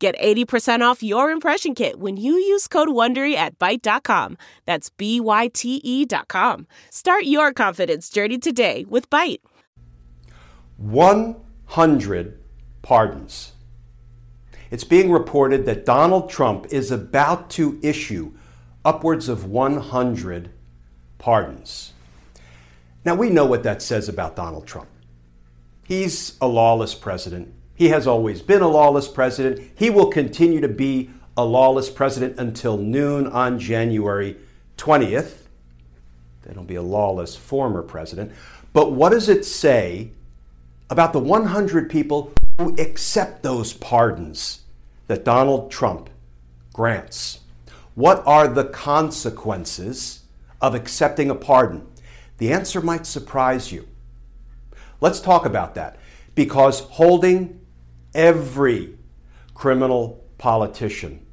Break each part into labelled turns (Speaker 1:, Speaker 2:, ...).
Speaker 1: Get 80% off your impression kit when you use code WONDERY at Byte.com. That's B-Y-T-E dot com. Start your confidence journey today with Byte.
Speaker 2: 100 pardons. It's being reported that Donald Trump is about to issue upwards of 100 pardons. Now, we know what that says about Donald Trump. He's a lawless president. He has always been a lawless president. He will continue to be a lawless president until noon on January 20th. Then he'll be a lawless former president. But what does it say about the 100 people who accept those pardons that Donald Trump grants? What are the consequences of accepting a pardon? The answer might surprise you. Let's talk about that because holding every criminal politician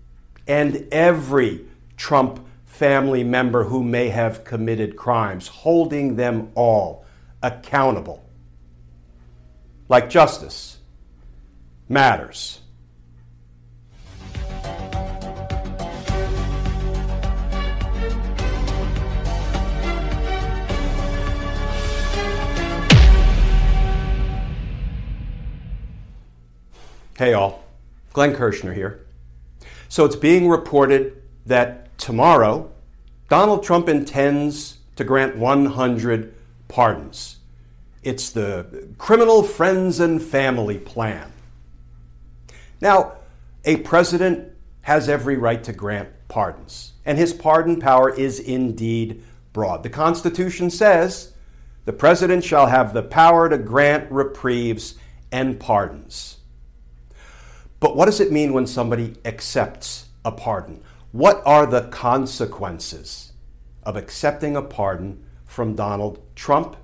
Speaker 2: and every Trump family member who may have committed crimes, holding them all accountable. Like justice matters. Hey, all. Glenn Kirschner here. So it's being reported that tomorrow Donald Trump intends to grant 100 pardons. It's the Criminal Friends and Family Plan. Now, a president has every right to grant pardons, and his pardon power is indeed broad. The Constitution says the president shall have the power to grant reprieves and pardons. But what does it mean when somebody accepts a pardon? What are the consequences of accepting a pardon from Donald Trump?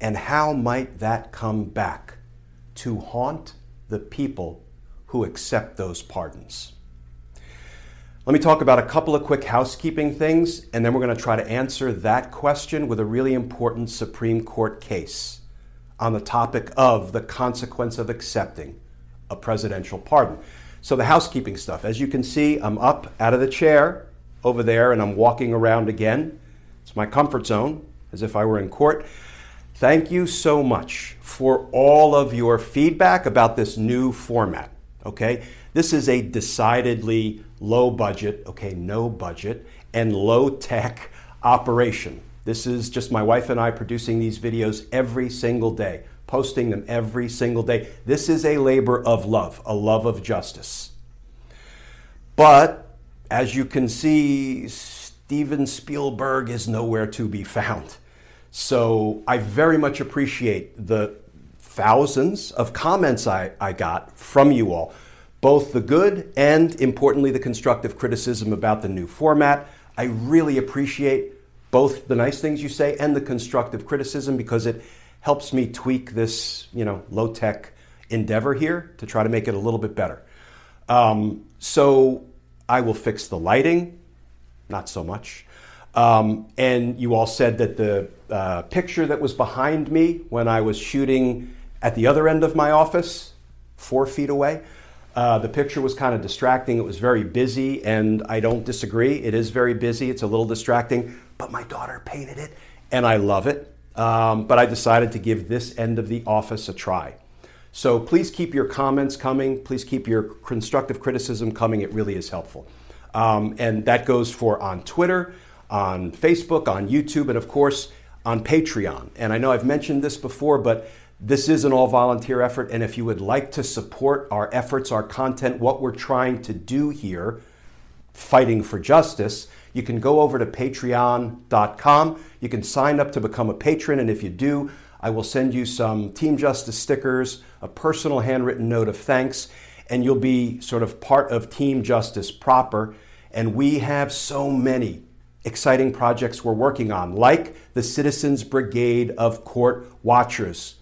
Speaker 2: And how might that come back to haunt the people who accept those pardons? Let me talk about a couple of quick housekeeping things, and then we're going to try to answer that question with a really important Supreme Court case on the topic of the consequence of accepting a presidential pardon. So, the housekeeping stuff. As you can see, I'm up out of the chair over there and I'm walking around again. It's my comfort zone, as if I were in court. Thank you so much for all of your feedback about this new format. Okay, this is a decidedly low budget, okay, no budget, and low tech operation. This is just my wife and I producing these videos every single day posting them every single day. This is a labor of love, a love of justice. But as you can see, Steven Spielberg is nowhere to be found. So I very much appreciate the thousands of comments I, I got from you all, both the good and importantly the constructive criticism about the new format. I really appreciate both the nice things you say and the constructive criticism because it helps me tweak this, you know, low tech endeavor here to try to make it a little bit better. Um, so I will fix the lighting, not so much. Um, and you all said that the uh, picture that was behind me when I was shooting at the other end of my office, four feet away, uh, the picture was kind of distracting. It was very busy, and I don't disagree. It is very busy. It's a little distracting, but my daughter painted it, and I love it. Um, but I decided to give this end of the office a try. So please keep your comments coming. Please keep your constructive criticism coming. It really is helpful. Um, and that goes for on Twitter, on Facebook, on YouTube, and of course on Patreon. And I know I've mentioned this before, but this is an all volunteer effort. And if you would like to support our efforts, our content, what we're trying to do here, fighting for justice, you can go over to patreon.com. You can sign up to become a patron, and if you do, I will send you some Team Justice stickers, a personal handwritten note of thanks, and you'll be sort of part of Team Justice proper. And we have so many exciting projects we're working on, like the Citizens Brigade of Court Watchers,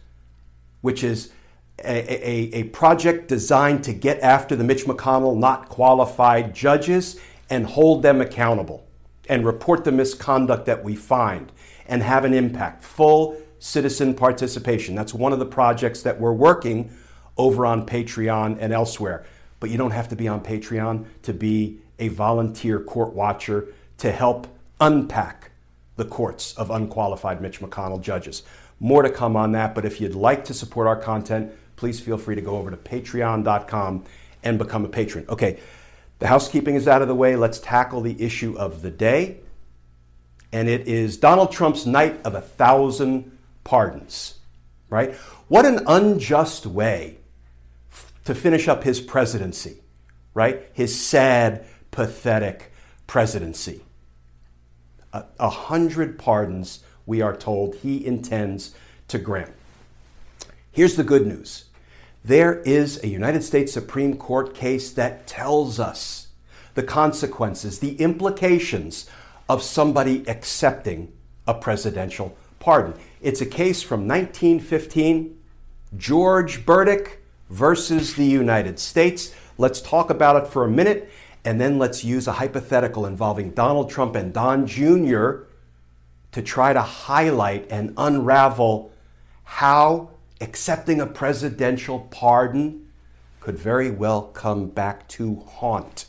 Speaker 2: which is a, a, a, project designed to get after the Mitch McConnell not qualified judges and hold them accountable and report the misconduct that we find and have an impact. Full citizen participation. That's one of the projects that we're working over on Patreon and elsewhere. But you don't have to be on Patreon to be a volunteer court watcher to help unpack the courts of unqualified Mitch McConnell judges. More to come on that, but if you'd like to support our content, please feel free to go over to patreon.com and become a patron. Okay, the housekeeping is out of the way. Let's tackle the issue of the day. And it is Donald Trump's night of a thousand pardons, right? What an unjust way to finish up his presidency, right? His sad, pathetic presidency. A, a hundred pardons, we are told, he intends to grant. Here's the good news there is a United States Supreme Court case that tells us the consequences, the implications of somebody accepting a presidential pardon. It's a case from 1915, George Burdick versus the United States. Let's talk about it for a minute, and then let's use a hypothetical involving Donald Trump and Don Jr. to try to highlight and unravel how accepting a presidential pardon could very well come back to haunt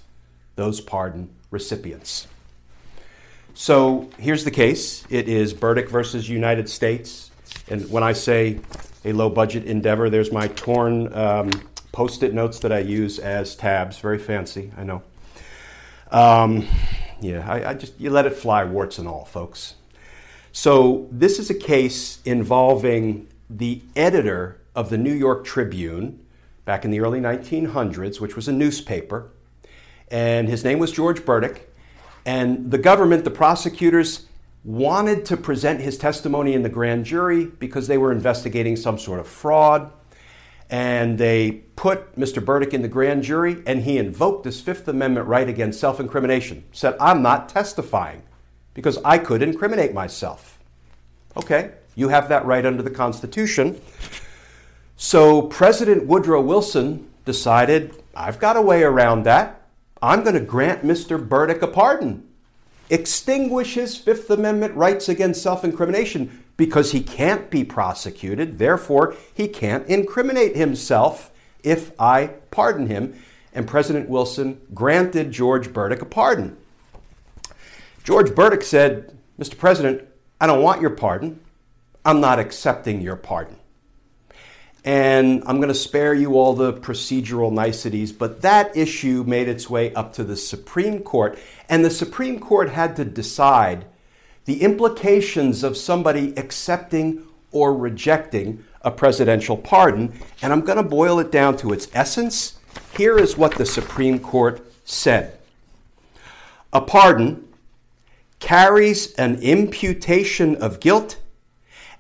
Speaker 2: those pardon recipients. So here's the case it is Burdick versus United States. And when I say a low budget endeavor. There's my torn um, post it notes that I use as tabs. Very fancy, I know. Um, yeah, I, I just, you let it fly, warts and all, folks. So, this is a case involving the editor of the New York Tribune back in the early 1900s, which was a newspaper. And his name was George Burdick. And the government, the prosecutors, wanted to present his testimony in the grand jury because they were investigating some sort of fraud. And they put Mr. Burdick in the grand jury, and he invoked his Fifth Amendment right against self incrimination. Said, I'm not testifying because I could incriminate myself. Okay, you have that right under the Constitution. So President Woodrow Wilson decided, I've got a way around that. I'm going to grant Mr. Burdick a pardon extinguish his Fifth Amendment rights against self incrimination because he can't be prosecuted. Therefore, he can't incriminate himself if I pardon him. And President Wilson granted George Burdick a pardon. George Burdick said, Mr. President, I don't want your pardon. I'm not accepting your pardon. And I'm going to spare you all the procedural niceties, but that issue made its way up to the Supreme Court. And the Supreme Court had to decide the implications of somebody accepting or rejecting a presidential pardon. And I'm going to boil it down to its essence. Here is what the Supreme Court said A pardon carries an imputation of guilt,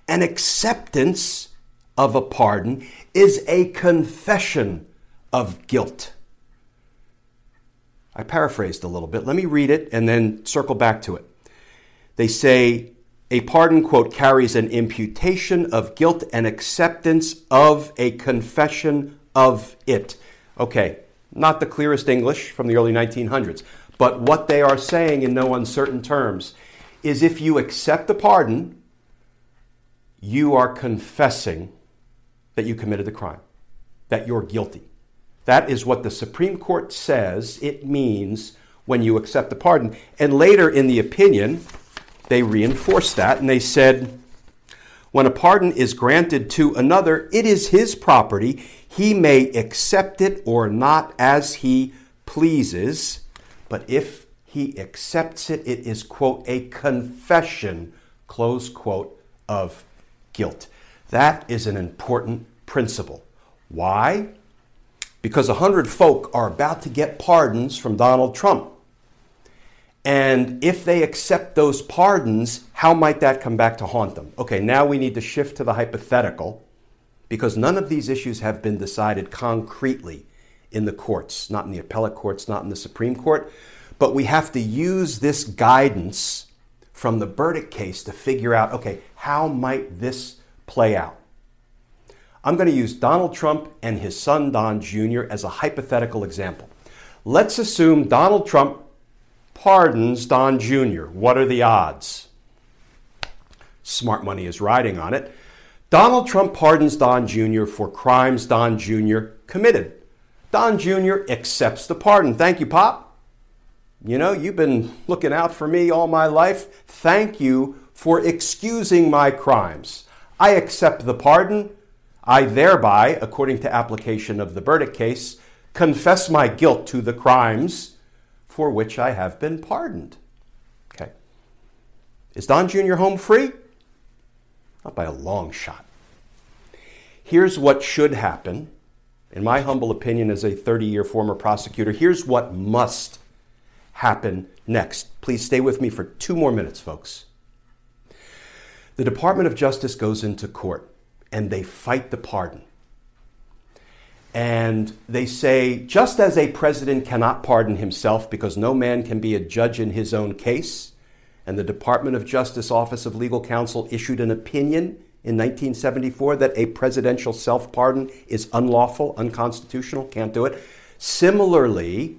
Speaker 2: an acceptance of a pardon is a confession of guilt. I paraphrased a little bit. Let me read it and then circle back to it. They say a pardon, quote, carries an imputation of guilt and acceptance of a confession of it. Okay, not the clearest English from the early 1900s, but what they are saying in no uncertain terms is if you accept the pardon, you are confessing that you committed the crime, that you're guilty. That is what the Supreme Court says it means when you accept the pardon. And later in the opinion, they reinforced that and they said, when a pardon is granted to another, it is his property. He may accept it or not as he pleases. But if he accepts it, it is, quote, a confession, close quote, of guilt. That is an important principle. Why? Because a hundred folk are about to get pardons from Donald Trump. And if they accept those pardons, how might that come back to haunt them? Okay, now we need to shift to the hypothetical because none of these issues have been decided concretely in the courts, not in the appellate courts, not in the Supreme Court. but we have to use this guidance from the Burdick case to figure out okay, how might this play out? I'm going to use Donald Trump and his son Don Jr. as a hypothetical example. Let's assume Donald Trump pardons Don Jr. What are the odds? Smart money is riding on it. Donald Trump pardons Don Jr. for crimes Don Jr. committed. Don Jr. accepts the pardon. Thank you, Pop. You know, you've been looking out for me all my life. Thank you for excusing my crimes. I accept the pardon. I thereby, according to application of the Burdick case, confess my guilt to the crimes for which I have been pardoned. Okay. Is Don Jr. home free? Not by a long shot. Here's what should happen. In my humble opinion, as a 30 year former prosecutor, here's what must happen next. Please stay with me for two more minutes, folks. The Department of Justice goes into court and they fight the pardon. And they say, just as a president cannot pardon himself because no man can be a judge in his own case, and the Department of Justice Office of Legal Counsel issued an opinion in 1974 that a presidential self pardon is unlawful, unconstitutional, can't do it. Similarly,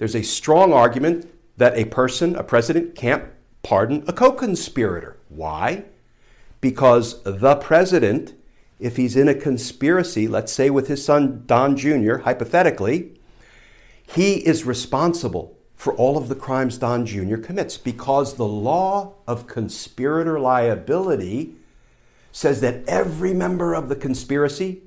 Speaker 2: there's a strong argument that a person, a president, can't pardon a co conspirator. Why? Because the president if he's in a conspiracy, let's say with his son Don Jr., hypothetically, he is responsible for all of the crimes Don Jr. commits because the law of conspirator liability says that every member of the conspiracy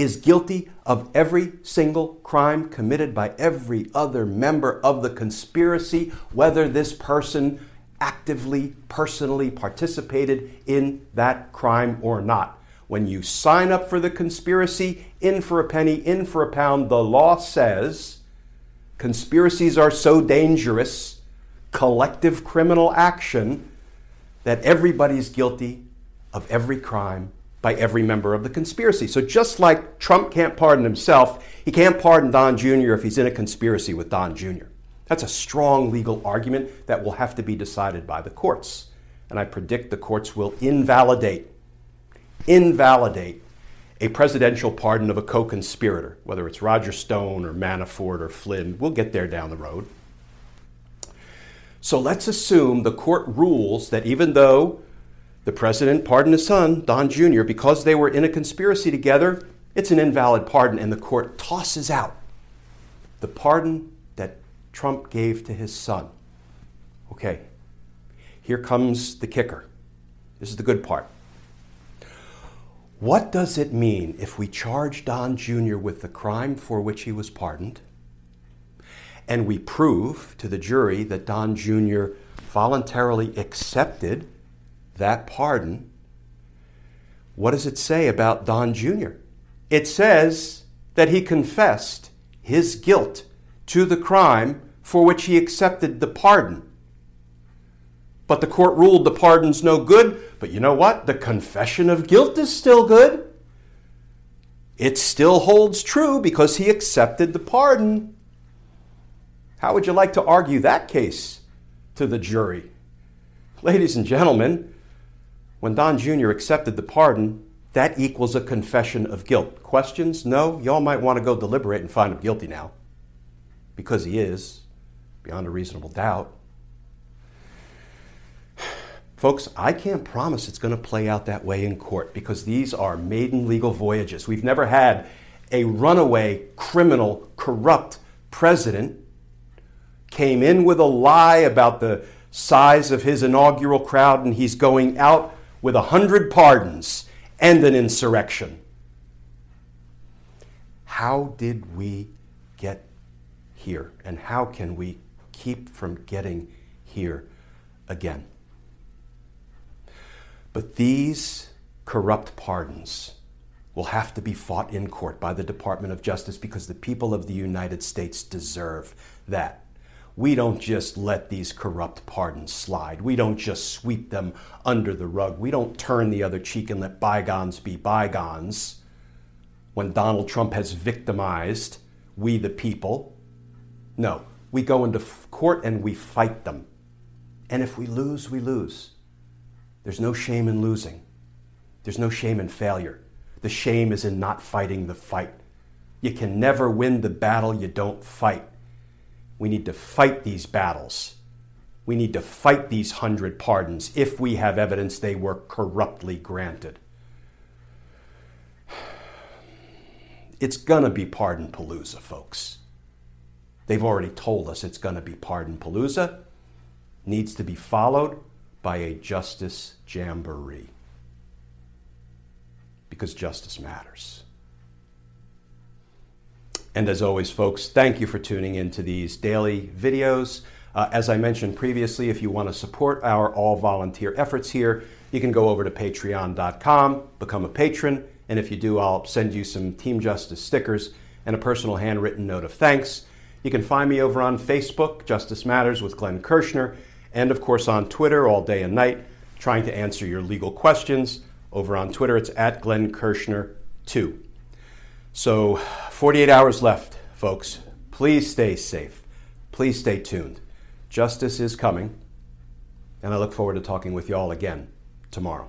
Speaker 2: is guilty of every single crime committed by every other member of the conspiracy, whether this person actively, personally participated in that crime or not. When you sign up for the conspiracy, in for a penny, in for a pound, the law says conspiracies are so dangerous, collective criminal action, that everybody's guilty of every crime by every member of the conspiracy. So just like Trump can't pardon himself, he can't pardon Don Jr. if he's in a conspiracy with Don Jr. That's a strong legal argument that will have to be decided by the courts. And I predict the courts will invalidate invalidate a presidential pardon of a co conspirator, whether it's Roger Stone or Manafort or Flynn. We'll get there down the road. So let's assume the court rules that even though the president pardoned his son, Don Jr., because they were in a conspiracy together, it's an invalid pardon, and the court tosses out the pardon that Trump gave to his son. Okay, here comes the kicker. This is the good part. What does it mean if we charge Don Jr. with the crime for which he was pardoned, and we prove to the jury that Don Jr. voluntarily accepted that pardon? What does it say about Don Jr.? It says that he confessed his guilt to the crime for which he accepted the pardon. But the court ruled the pardon's no good. But you know what? The confession of guilt is still good. It still holds true because he accepted the pardon. How would you like to argue that case to the jury? Ladies and gentlemen, when Don Jr. accepted the pardon, that equals a confession of guilt. Questions? No? Y'all might want to go deliberate and find him guilty now. Because he is, beyond a reasonable doubt. Folks, I can't promise it's going to play out that way in court because these are maiden legal voyages. We've never had a runaway, criminal, corrupt president came in with a lie about the size of his inaugural crowd and he's going out with a hundred pardons and an insurrection. How did we get here? And how can we keep from getting here again? But these corrupt pardons will have to be fought in court by the Department of Justice because the people of the United States deserve that. We don't just let these corrupt pardons slide. We don't just sweep them under the rug. We don't turn the other cheek and let bygones be bygones. When Donald Trump has victimized we the people, no, we go into court and we fight them. And if we lose, we lose. There's no shame in losing. There's no shame in failure. The shame is in not fighting the fight. You can never win the battle you don't fight. We need to fight these battles. We need to fight these hundred pardons if we have evidence they were corruptly granted. It's going to be pardon palooza, folks. They've already told us it's going to be pardon palooza. Needs to be followed by a justice jamboree. Because justice matters. And as always, folks, thank you for tuning in to these daily videos. Uh, as I mentioned previously, if you want to support our all volunteer efforts here, you can go over to patreon.com, become a patron, and if you do, I'll send you some Team Justice stickers and a personal handwritten note of thanks. You can find me over on Facebook, Justice Matters with Glenn Kirschner, and of course on Twitter all day and night, trying to answer your legal questions. Over on Twitter, it's at Glenn Kirschner 2. So, 48 hours left, folks. Please stay safe. Please stay tuned. Justice is coming, and I look forward to talking with you all again tomorrow.